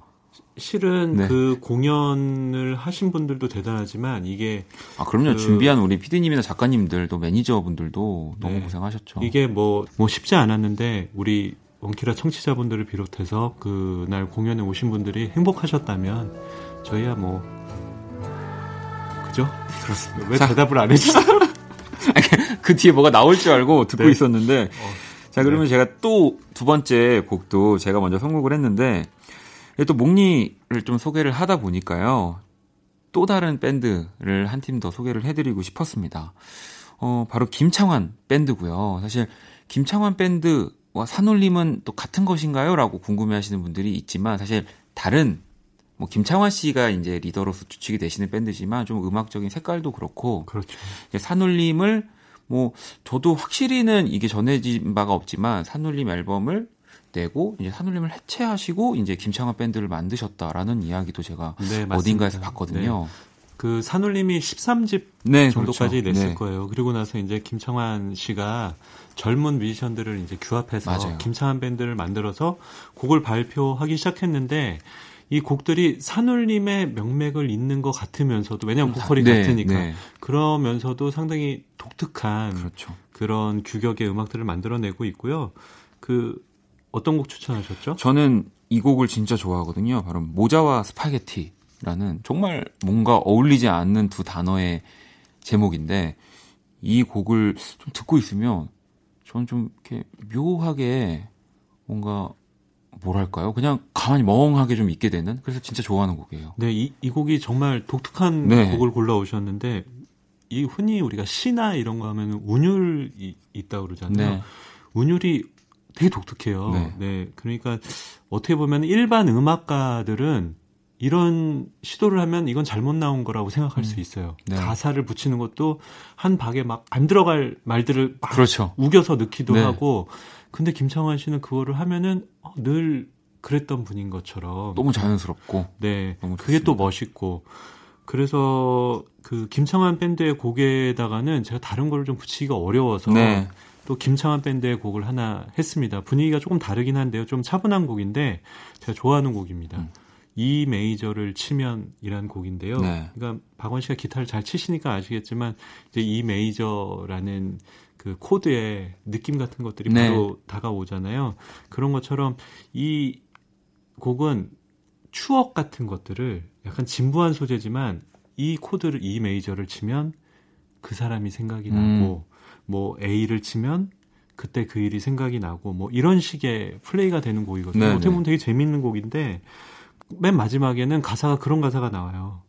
실은 네. 그 공연을 하신 분들도 대단하지만 이게 아 그럼요 그 준비한 우리 피디님이나 작가님들 또 매니저분들도 너무 네. 고생하셨죠. 이게 뭐뭐 뭐 쉽지 않았는데 우리 원키라 청취자분들을 비롯해서 그날 공연에 오신 분들이 행복하셨다면 저희야 뭐 그죠? 그렇습니다. 왜 자, 대답을 안 해주세요? (laughs) 그 뒤에 뭐가 나올 줄 알고 듣고 네. 있었는데 어, 자 그러면 네. 제가 또 두 번째 곡도 제가 먼저 선곡을 했는데 또 목리를 좀 소개를 하다 보니까요 또 다른 밴드를 한 팀 더 소개를 해드리고 싶었습니다. 어 바로 김창완 밴드고요. 사실 김창완 밴드 와, 산울림은 또 같은 것인가요? 라고 궁금해 하시는 분들이 있지만 사실 다른 뭐 김창완 씨가 이제 리더로서 주축이 되시는 밴드지만 좀 음악적인 색깔도 그렇고 그렇죠. 산울림을 뭐 저도 확실히는 이게 전해진 바가 없지만 산울림 앨범을 내고 이제 산울림을 해체하시고 이제 김창완 밴드를 만드셨다라는 이야기도 제가 네, 어딘가에서 봤거든요. 네. 그 산울림이 13집 네, 정도까지 그렇죠. 냈을 네. 거예요. 그리고 나서 이제 김창완 씨가 젊은 뮤지션들을 이제 규합해서 맞아요. 김창완 밴드를 만들어서 곡을 발표하기 시작했는데 이 곡들이 산울림의 명맥을 잇는 것 같으면서도 왜냐하면 보컬이 네, 같으니까 네. 그러면서도 상당히 독특한 그렇죠. 그런 규격의 음악들을 만들어내고 있고요. 그 어떤 곡 추천하셨죠? 저는 이 곡을 진짜 좋아하거든요. 바로 모자와 스파게티라는 정말 뭔가 어울리지 않는 두 단어의 제목인데 이 곡을 좀 듣고 있으면 저는 좀 이렇게 묘하게 뭔가 뭐랄까요? 그냥 가만히 멍하게 좀 있게 되는 그래서 진짜 좋아하는 곡이에요. 네, 이, 이 곡이 정말 독특한 네. 곡을 골라오셨는데 이 흔히 우리가 시나 이런 거 하면 운율이 있다 고 그러잖아요. 네. 운율이 되게 독특해요. 네. 네. 그러니까 어떻게 보면 일반 음악가들은 이런 시도를 하면 이건 잘못 나온 거라고 생각할 음. 수 있어요. 네. 가사를 붙이는 것도 한 박에 막 안 들어갈 말들을 막 그렇죠. 우겨서 넣기도 네. 하고 근데 김창완 씨는 그거를 하면은 어, 늘 그랬던 분인 것처럼 너무 자연스럽고 네 너무 그게 또 멋있고 그래서 그 김창완 밴드의 곡에다가는 제가 다른 거를 좀 붙이기가 어려워서 네. 또 김창완 밴드의 곡을 하나 했습니다. 분위기가 조금 다르긴 한데요. 좀 차분한 곡인데 제가 좋아하는 곡입니다. 음. 이 메이저를 치면이란 곡인데요. 네. 그러니까 박원 씨가 기타를 잘 치시니까 아시겠지만 이제 E major라는 그 코드의 느낌 같은 것들이 네. 바로 다가오잖아요. 그런 것처럼 이 곡은 추억 같은 것들을 약간 진부한 소재지만 이 코드를 E major를 치면 그 사람이 생각이 음. 나고 뭐 A를 치면 그때 그 일이 생각이 나고 뭐 이런 식의 플레이가 되는 곡이거든요. 네, 어떻게 보면 되게 재밌는 곡인데 맨 마지막에는 가사가 그런 가사가 나와요.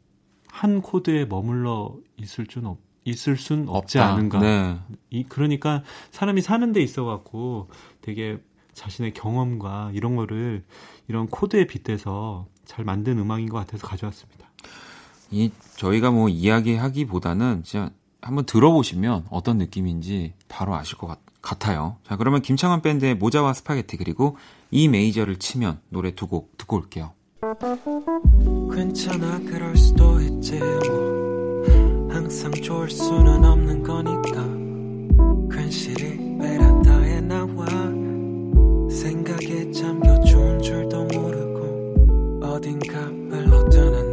한 코드에 머물러 있을 줄 없, 있을 순 없지 없다. 않은가. 네. 이 그러니까 사람이 사는 데 있어 갖고 되게 자신의 경험과 이런 거를 이런 코드에 빗대서 잘 만든 음악인 것 같아서 가져왔습니다. 이 저희가 뭐 이야기하기보다는 진짜 한번 들어보시면 어떤 느낌인지 바로 아실 것 같, 같아요. 자, 그러면 김창완 밴드의 모자와 스파게티 그리고 E major를 치면 노래 두 곡 듣고 올게요. 괜찮아 그럴 수도 있지 뭐 항상 좋을 수는 없는 거니까 괜시리 베란다에 나와 생각에 잠겨 좋은 줄도 모르고 어딘가 흘러드는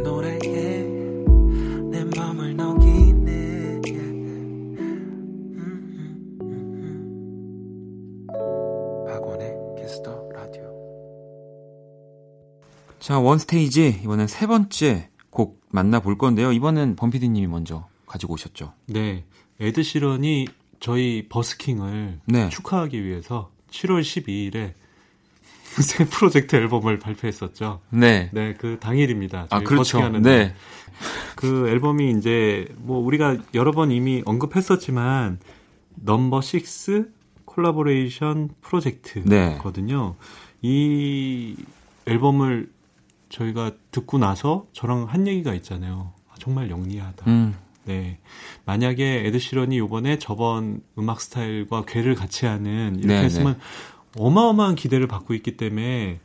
자 원스테이지 이번엔 세 번째 곡 만나볼 건데요 이번엔 범피디님이 먼저 가지고 오셨죠 네 에드 시런이 저희 버스킹을 네. 축하하기 위해서 7월 12일에 (laughs) 새 프로젝트 앨범을 발표했었죠. 네. 네, 그 당일입니다. 아, 그렇죠. 네. (laughs) 그 앨범이 이제 뭐 우리가 여러 번 이미 언급했었지만 Number 6 Collaboration Project거든요. 네. 이 앨범을 저희가 듣고 나서 저랑 한 얘기가 있잖아요. 아, 정말 영리하다. 음. 네. 만약에 에드시런이 요번에 저번 음악 스타일과 괴를 같이 하는 이렇게 네, 했으면 네. 어마어마한 기대를 받고 있기 때문에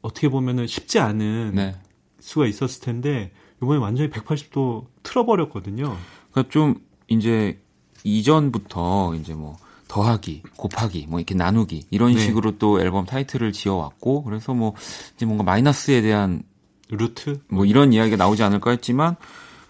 어떻게 보면은 쉽지 않은 네. 수가 있었을 텐데 이번에 완전히 180도 틀어버렸거든요. 그러니까 좀 이제 이전부터 이제 뭐 더하기, 곱하기, 뭐 이렇게 나누기 이런 네. 식으로 또 앨범 타이틀을 지어왔고 그래서 뭐 이제 뭔가 마이너스에 대한 루트 뭐 이런 이야기가 나오지 않을까 했지만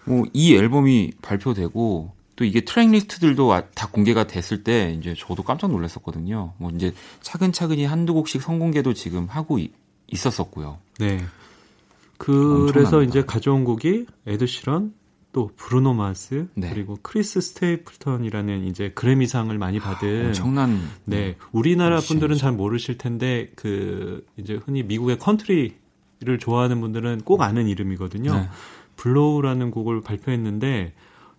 뭐 이 앨범이 발표되고 또 이게 트랙 리스트들도 다 공개가 됐을 때 이제 저도 깜짝 놀랐었거든요. 뭐 이제 차근차근히 한두 곡씩 선공개도 지금 하고 이, 있었었고요. 네. 그래서 엄청납니다. 이제 가져온 곡이 에드 시런, 또 브루노 마스, 네. 그리고 크리스 스테이플턴이라는 이제 그래미상을 많이 받은 아, 엄청난 네. 우리나라 분들은 잘 모르실 텐데 그 이제 흔히 미국의 컨트리를 좋아하는 분들은 꼭 아는 이름이거든요. 네. Blow라는 곡을 발표했는데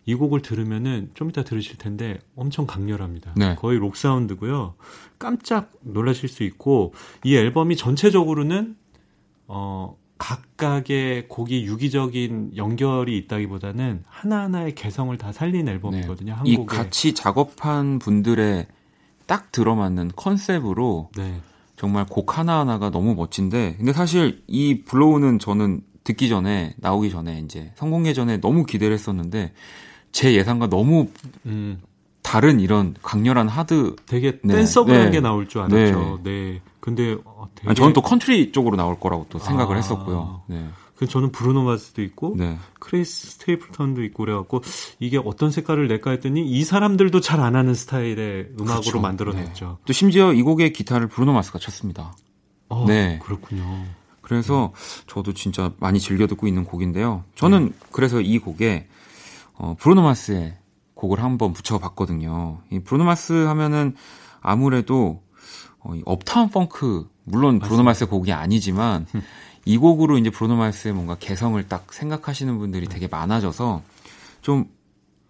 이 곡을 들으면은 좀 이따 들으실 텐데 엄청 강렬합니다. 네. 거의 록 사운드고요. 깜짝 놀라실 수 있고 이 앨범이 전체적으로는 어 각각의 곡이 유기적인 연결이 있다기보다는 하나하나의 개성을 다 살린 앨범이거든요. 네. 이 같이 작업한 분들의 딱 들어맞는 컨셉으로 네. 정말 곡 하나하나가 너무 멋진데 근데 사실 이 Blow는 저는 듣기 전에 나오기 전에 이제 선공개 전에 너무 기대를 했었는데 제 예상과 너무 음. 다른 이런 강렬한 하드 되게 네. danceable한 네. 게 나올 줄 알았죠. 네. 네. 근데 어, 되게... 아니, 저는 또 컨트리 쪽으로 나올 거라고 또 생각을 아. 했었고요. 네. 그 저는 브루노 마스도 있고 네. 크리스 스테이플턴도 있고 그래갖고 이게 어떤 색깔을 낼까 했더니 이 사람들도 잘 안 하는 스타일의 음악으로 그렇죠. 만들어냈죠. 네. 또 심지어 이 곡의 기타를 브루노 마스가 쳤습니다. 어, 네, 그렇군요. 그래서 저도 진짜 많이 즐겨 듣고 있는 곡인데요. 저는 네. 그래서 이 곡에 어, 브루노 마스의 곡을 한번 붙여봤거든요. 이 브루노 마스 하면은 아무래도 어, 이 업타운 펑크 물론 브루노 마스의 곡이 아니지만 (laughs) 이 곡으로 이제 브루노 마스의 뭔가 개성을 딱 생각하시는 분들이 되게 많아져서 좀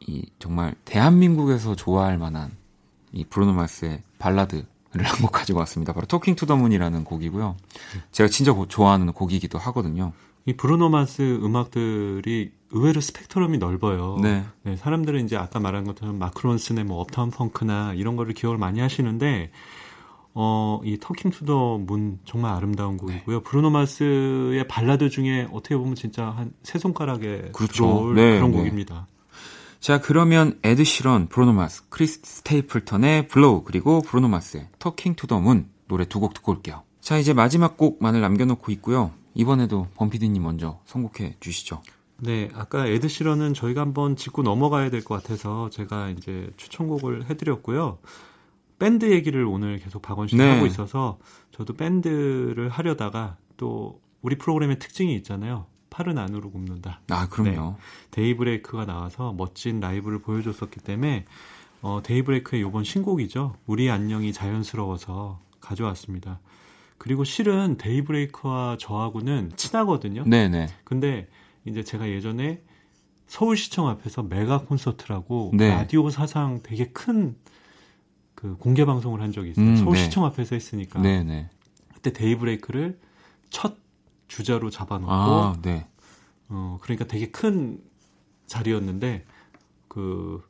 이 정말 대한민국에서 좋아할 만한 이 브루노 마스의 발라드를 한 곡 가지고 왔습니다. 바로 Talking to the Moon이라는 곡이고요. 제가 진짜 좋아하는 곡이기도 하거든요. 이 브루노 마스 음악들이 의외로 스펙트럼이 넓어요. 네. 네. 사람들은 이제 아까 말한 것처럼 마크 론슨의 뭐 Uptown Funk나 이런 거를 기억을 많이 하시는데 어, 이 Talking to the Moon 정말 아름다운 곡이고요. 네. 브루노 마스의 발라드 중에 어떻게 보면 진짜 한 세 손가락에 그렇죠. 네, 그런 네. 곡입니다. 자, 그러면 에드 시런, 브루노 마스, 크리스 스테이플턴의 Blow 그리고 브루노 마스의 Talking to the Moon 노래 두 곡 듣고 올게요. 자, 이제 마지막 곡만을 남겨 놓고 있고요. 이번에도 범피디님 먼저 선곡해 주시죠. 네, 아까 에드 시런은 저희가 한번 짚고 넘어가야 될 것 같아서 제가 이제 추천곡을 해드렸고요. 밴드 얘기를 오늘 계속 박원 씨가 네. 하고 있어서 저도 밴드를 하려다가 또 우리 프로그램의 특징이 있잖아요. 팔은 안으로 굽는다. 아, 그럼요. 네. 데이브레이크가 나와서 멋진 라이브를 보여줬었기 때문에 어, 데이브레이크의 이번 신곡이죠. 우리 안녕이 자연스러워서 가져왔습니다. 그리고 실은 데이브레이크와 저하고는 친하거든요. 네네. 근데 이제 제가 예전에 서울시청 앞에서 메가 콘서트라고 네. 라디오 사상 되게 큰 그 공개 방송을 한 적이 있어요. 음, 서울시청 네. 앞에서 했으니까. 네네. 그때 데이브레이크를 첫 주자로 잡아놓고. 아, 네. 어, 그러니까 되게 큰 자리였는데 그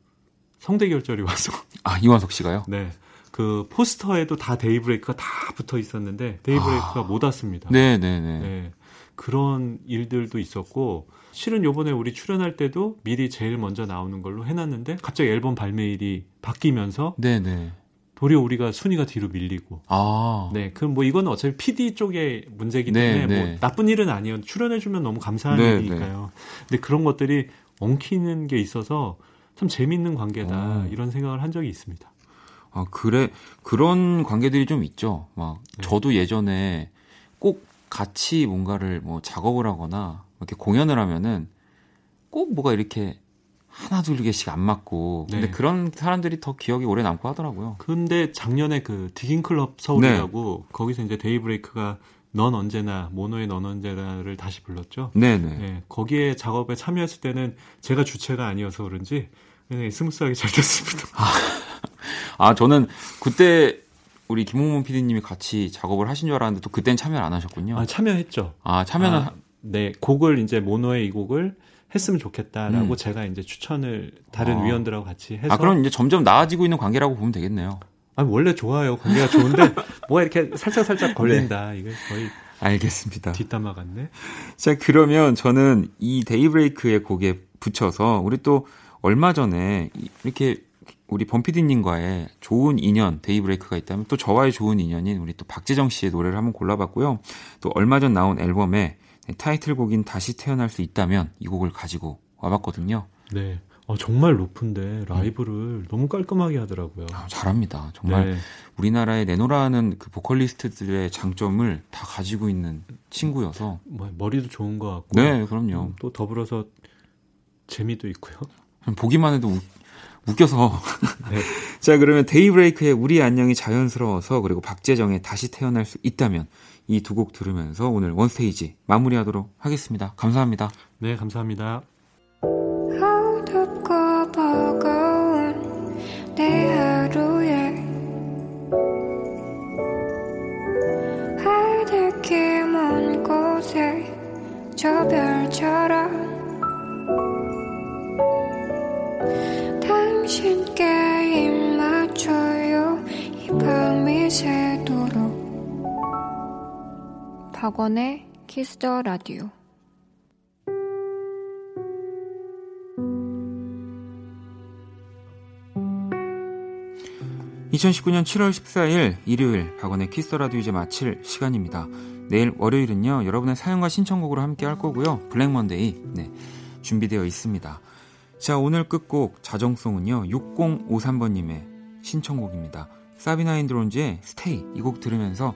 성대결절이 와서 아 이완석 씨가요? 네. 그 포스터에도 다 데이브레이크가 다 붙어 있었는데 데이브레이크가 아. 못 왔습니다. 네, 네, 네, 네. 그런 일들도 있었고 실은 요번에 우리 출연할 때도 미리 제일 먼저 나오는 걸로 해놨는데 갑자기 앨범 발매일이 바뀌면서 네네. 네. 도리어 우리가 순위가 뒤로 밀리고. 아. 네. 그럼 뭐 이건 어차피 PD 쪽의 문제이기 네, 때문에 네, 뭐 나쁜 일은 아니에요. 출연해주면 너무 감사한 네, 일이니까요. 네. 근데 그런 것들이 엉키는 게 있어서 참 재밌는 관계다 어. 이런 생각을 한 적이 있습니다. 아 그래 그런 관계들이 좀 있죠. 막 네. 저도 예전에 꼭 같이 뭔가를 뭐 작업을 하거나 이렇게 공연을 하면은 꼭 뭐가 이렇게 하나 둘 개씩 안 맞고 근데 네. 그런 사람들이 더 기억이 오래 남고 하더라고요. 근데 작년에 그 Digging Club Seoul이라고 네. 거기서 이제 데이브레이크가 넌 언제나 모노의 넌 언제나를 다시 불렀죠. 네네. 네. 네, 거기에 작업에 참여했을 때는 제가 주체가 아니어서 그런지 smooth하게 잘 됐습니다. 아, 아 저는 그때 우리 김홍문 PD님이 같이 작업을 하신 줄 알았는데 또 그땐 참여를 안 하셨군요. 아 참여했죠. 아 참여는 아, 네 곡을 이제 모노의 이 곡을 했으면 좋겠다라고 음. 제가 이제 추천을 다른 아. 위원들하고 같이 해서 아 그럼 이제 점점 나아지고 있는 관계라고 보면 되겠네요. 아 원래 좋아요 관계가 좋은데 (laughs) 뭐가 이렇게 살짝 살짝 걸린다 네. 이게 거의 알겠습니다. 뒷담화 같네. 자 그러면 저는 이 데이브레이크의 곡에 붙여서 우리 또 얼마 전에 이렇게 우리 범피디님과의 좋은 인연 데이브레이크가 있다면 또 저와의 좋은 인연인 우리 또 박재정 씨의 노래를 한번 골라봤고요. 또 얼마 전 나온 앨범에 타이틀곡인 다시 태어날 수 있다면 이 곡을 가지고 와봤거든요. 네. 어, 정말 높은데 라이브를 음. 너무 깔끔하게 하더라고요. 아, 잘합니다. 정말 네. 우리나라의 내노라는 그 보컬리스트들의 장점을 다 가지고 있는 친구여서 뭐, 머리도 좋은 것 같고. 네, 그럼요. 음, 또 더불어서 재미도 있고요. 보기만 해도 웃겨서. 네. (laughs) 자, 그러면 데이브레이크의 우리 안녕이 자연스러워서 그리고 박재정의 다시 태어날 수 있다면 이 두 곡 들으면서 오늘 원스테이지 마무리하도록 하겠습니다. 감사합니다. 네, 감사합니다. 박원의 Kiss the Radio 2019년 7월 14일 일요일 박원의 Kiss the Radio 이제 마칠 시간입니다. 내일 월요일은요 여러분의 사연과 신청곡으로 함께 할 거고요 Black Monday 네, 준비되어 있습니다. 자, 오늘 끝곡 자정송은요. 6053번님의 신청곡입니다. 사비나 앤 드론즈의 Stay 이 곡 들으면서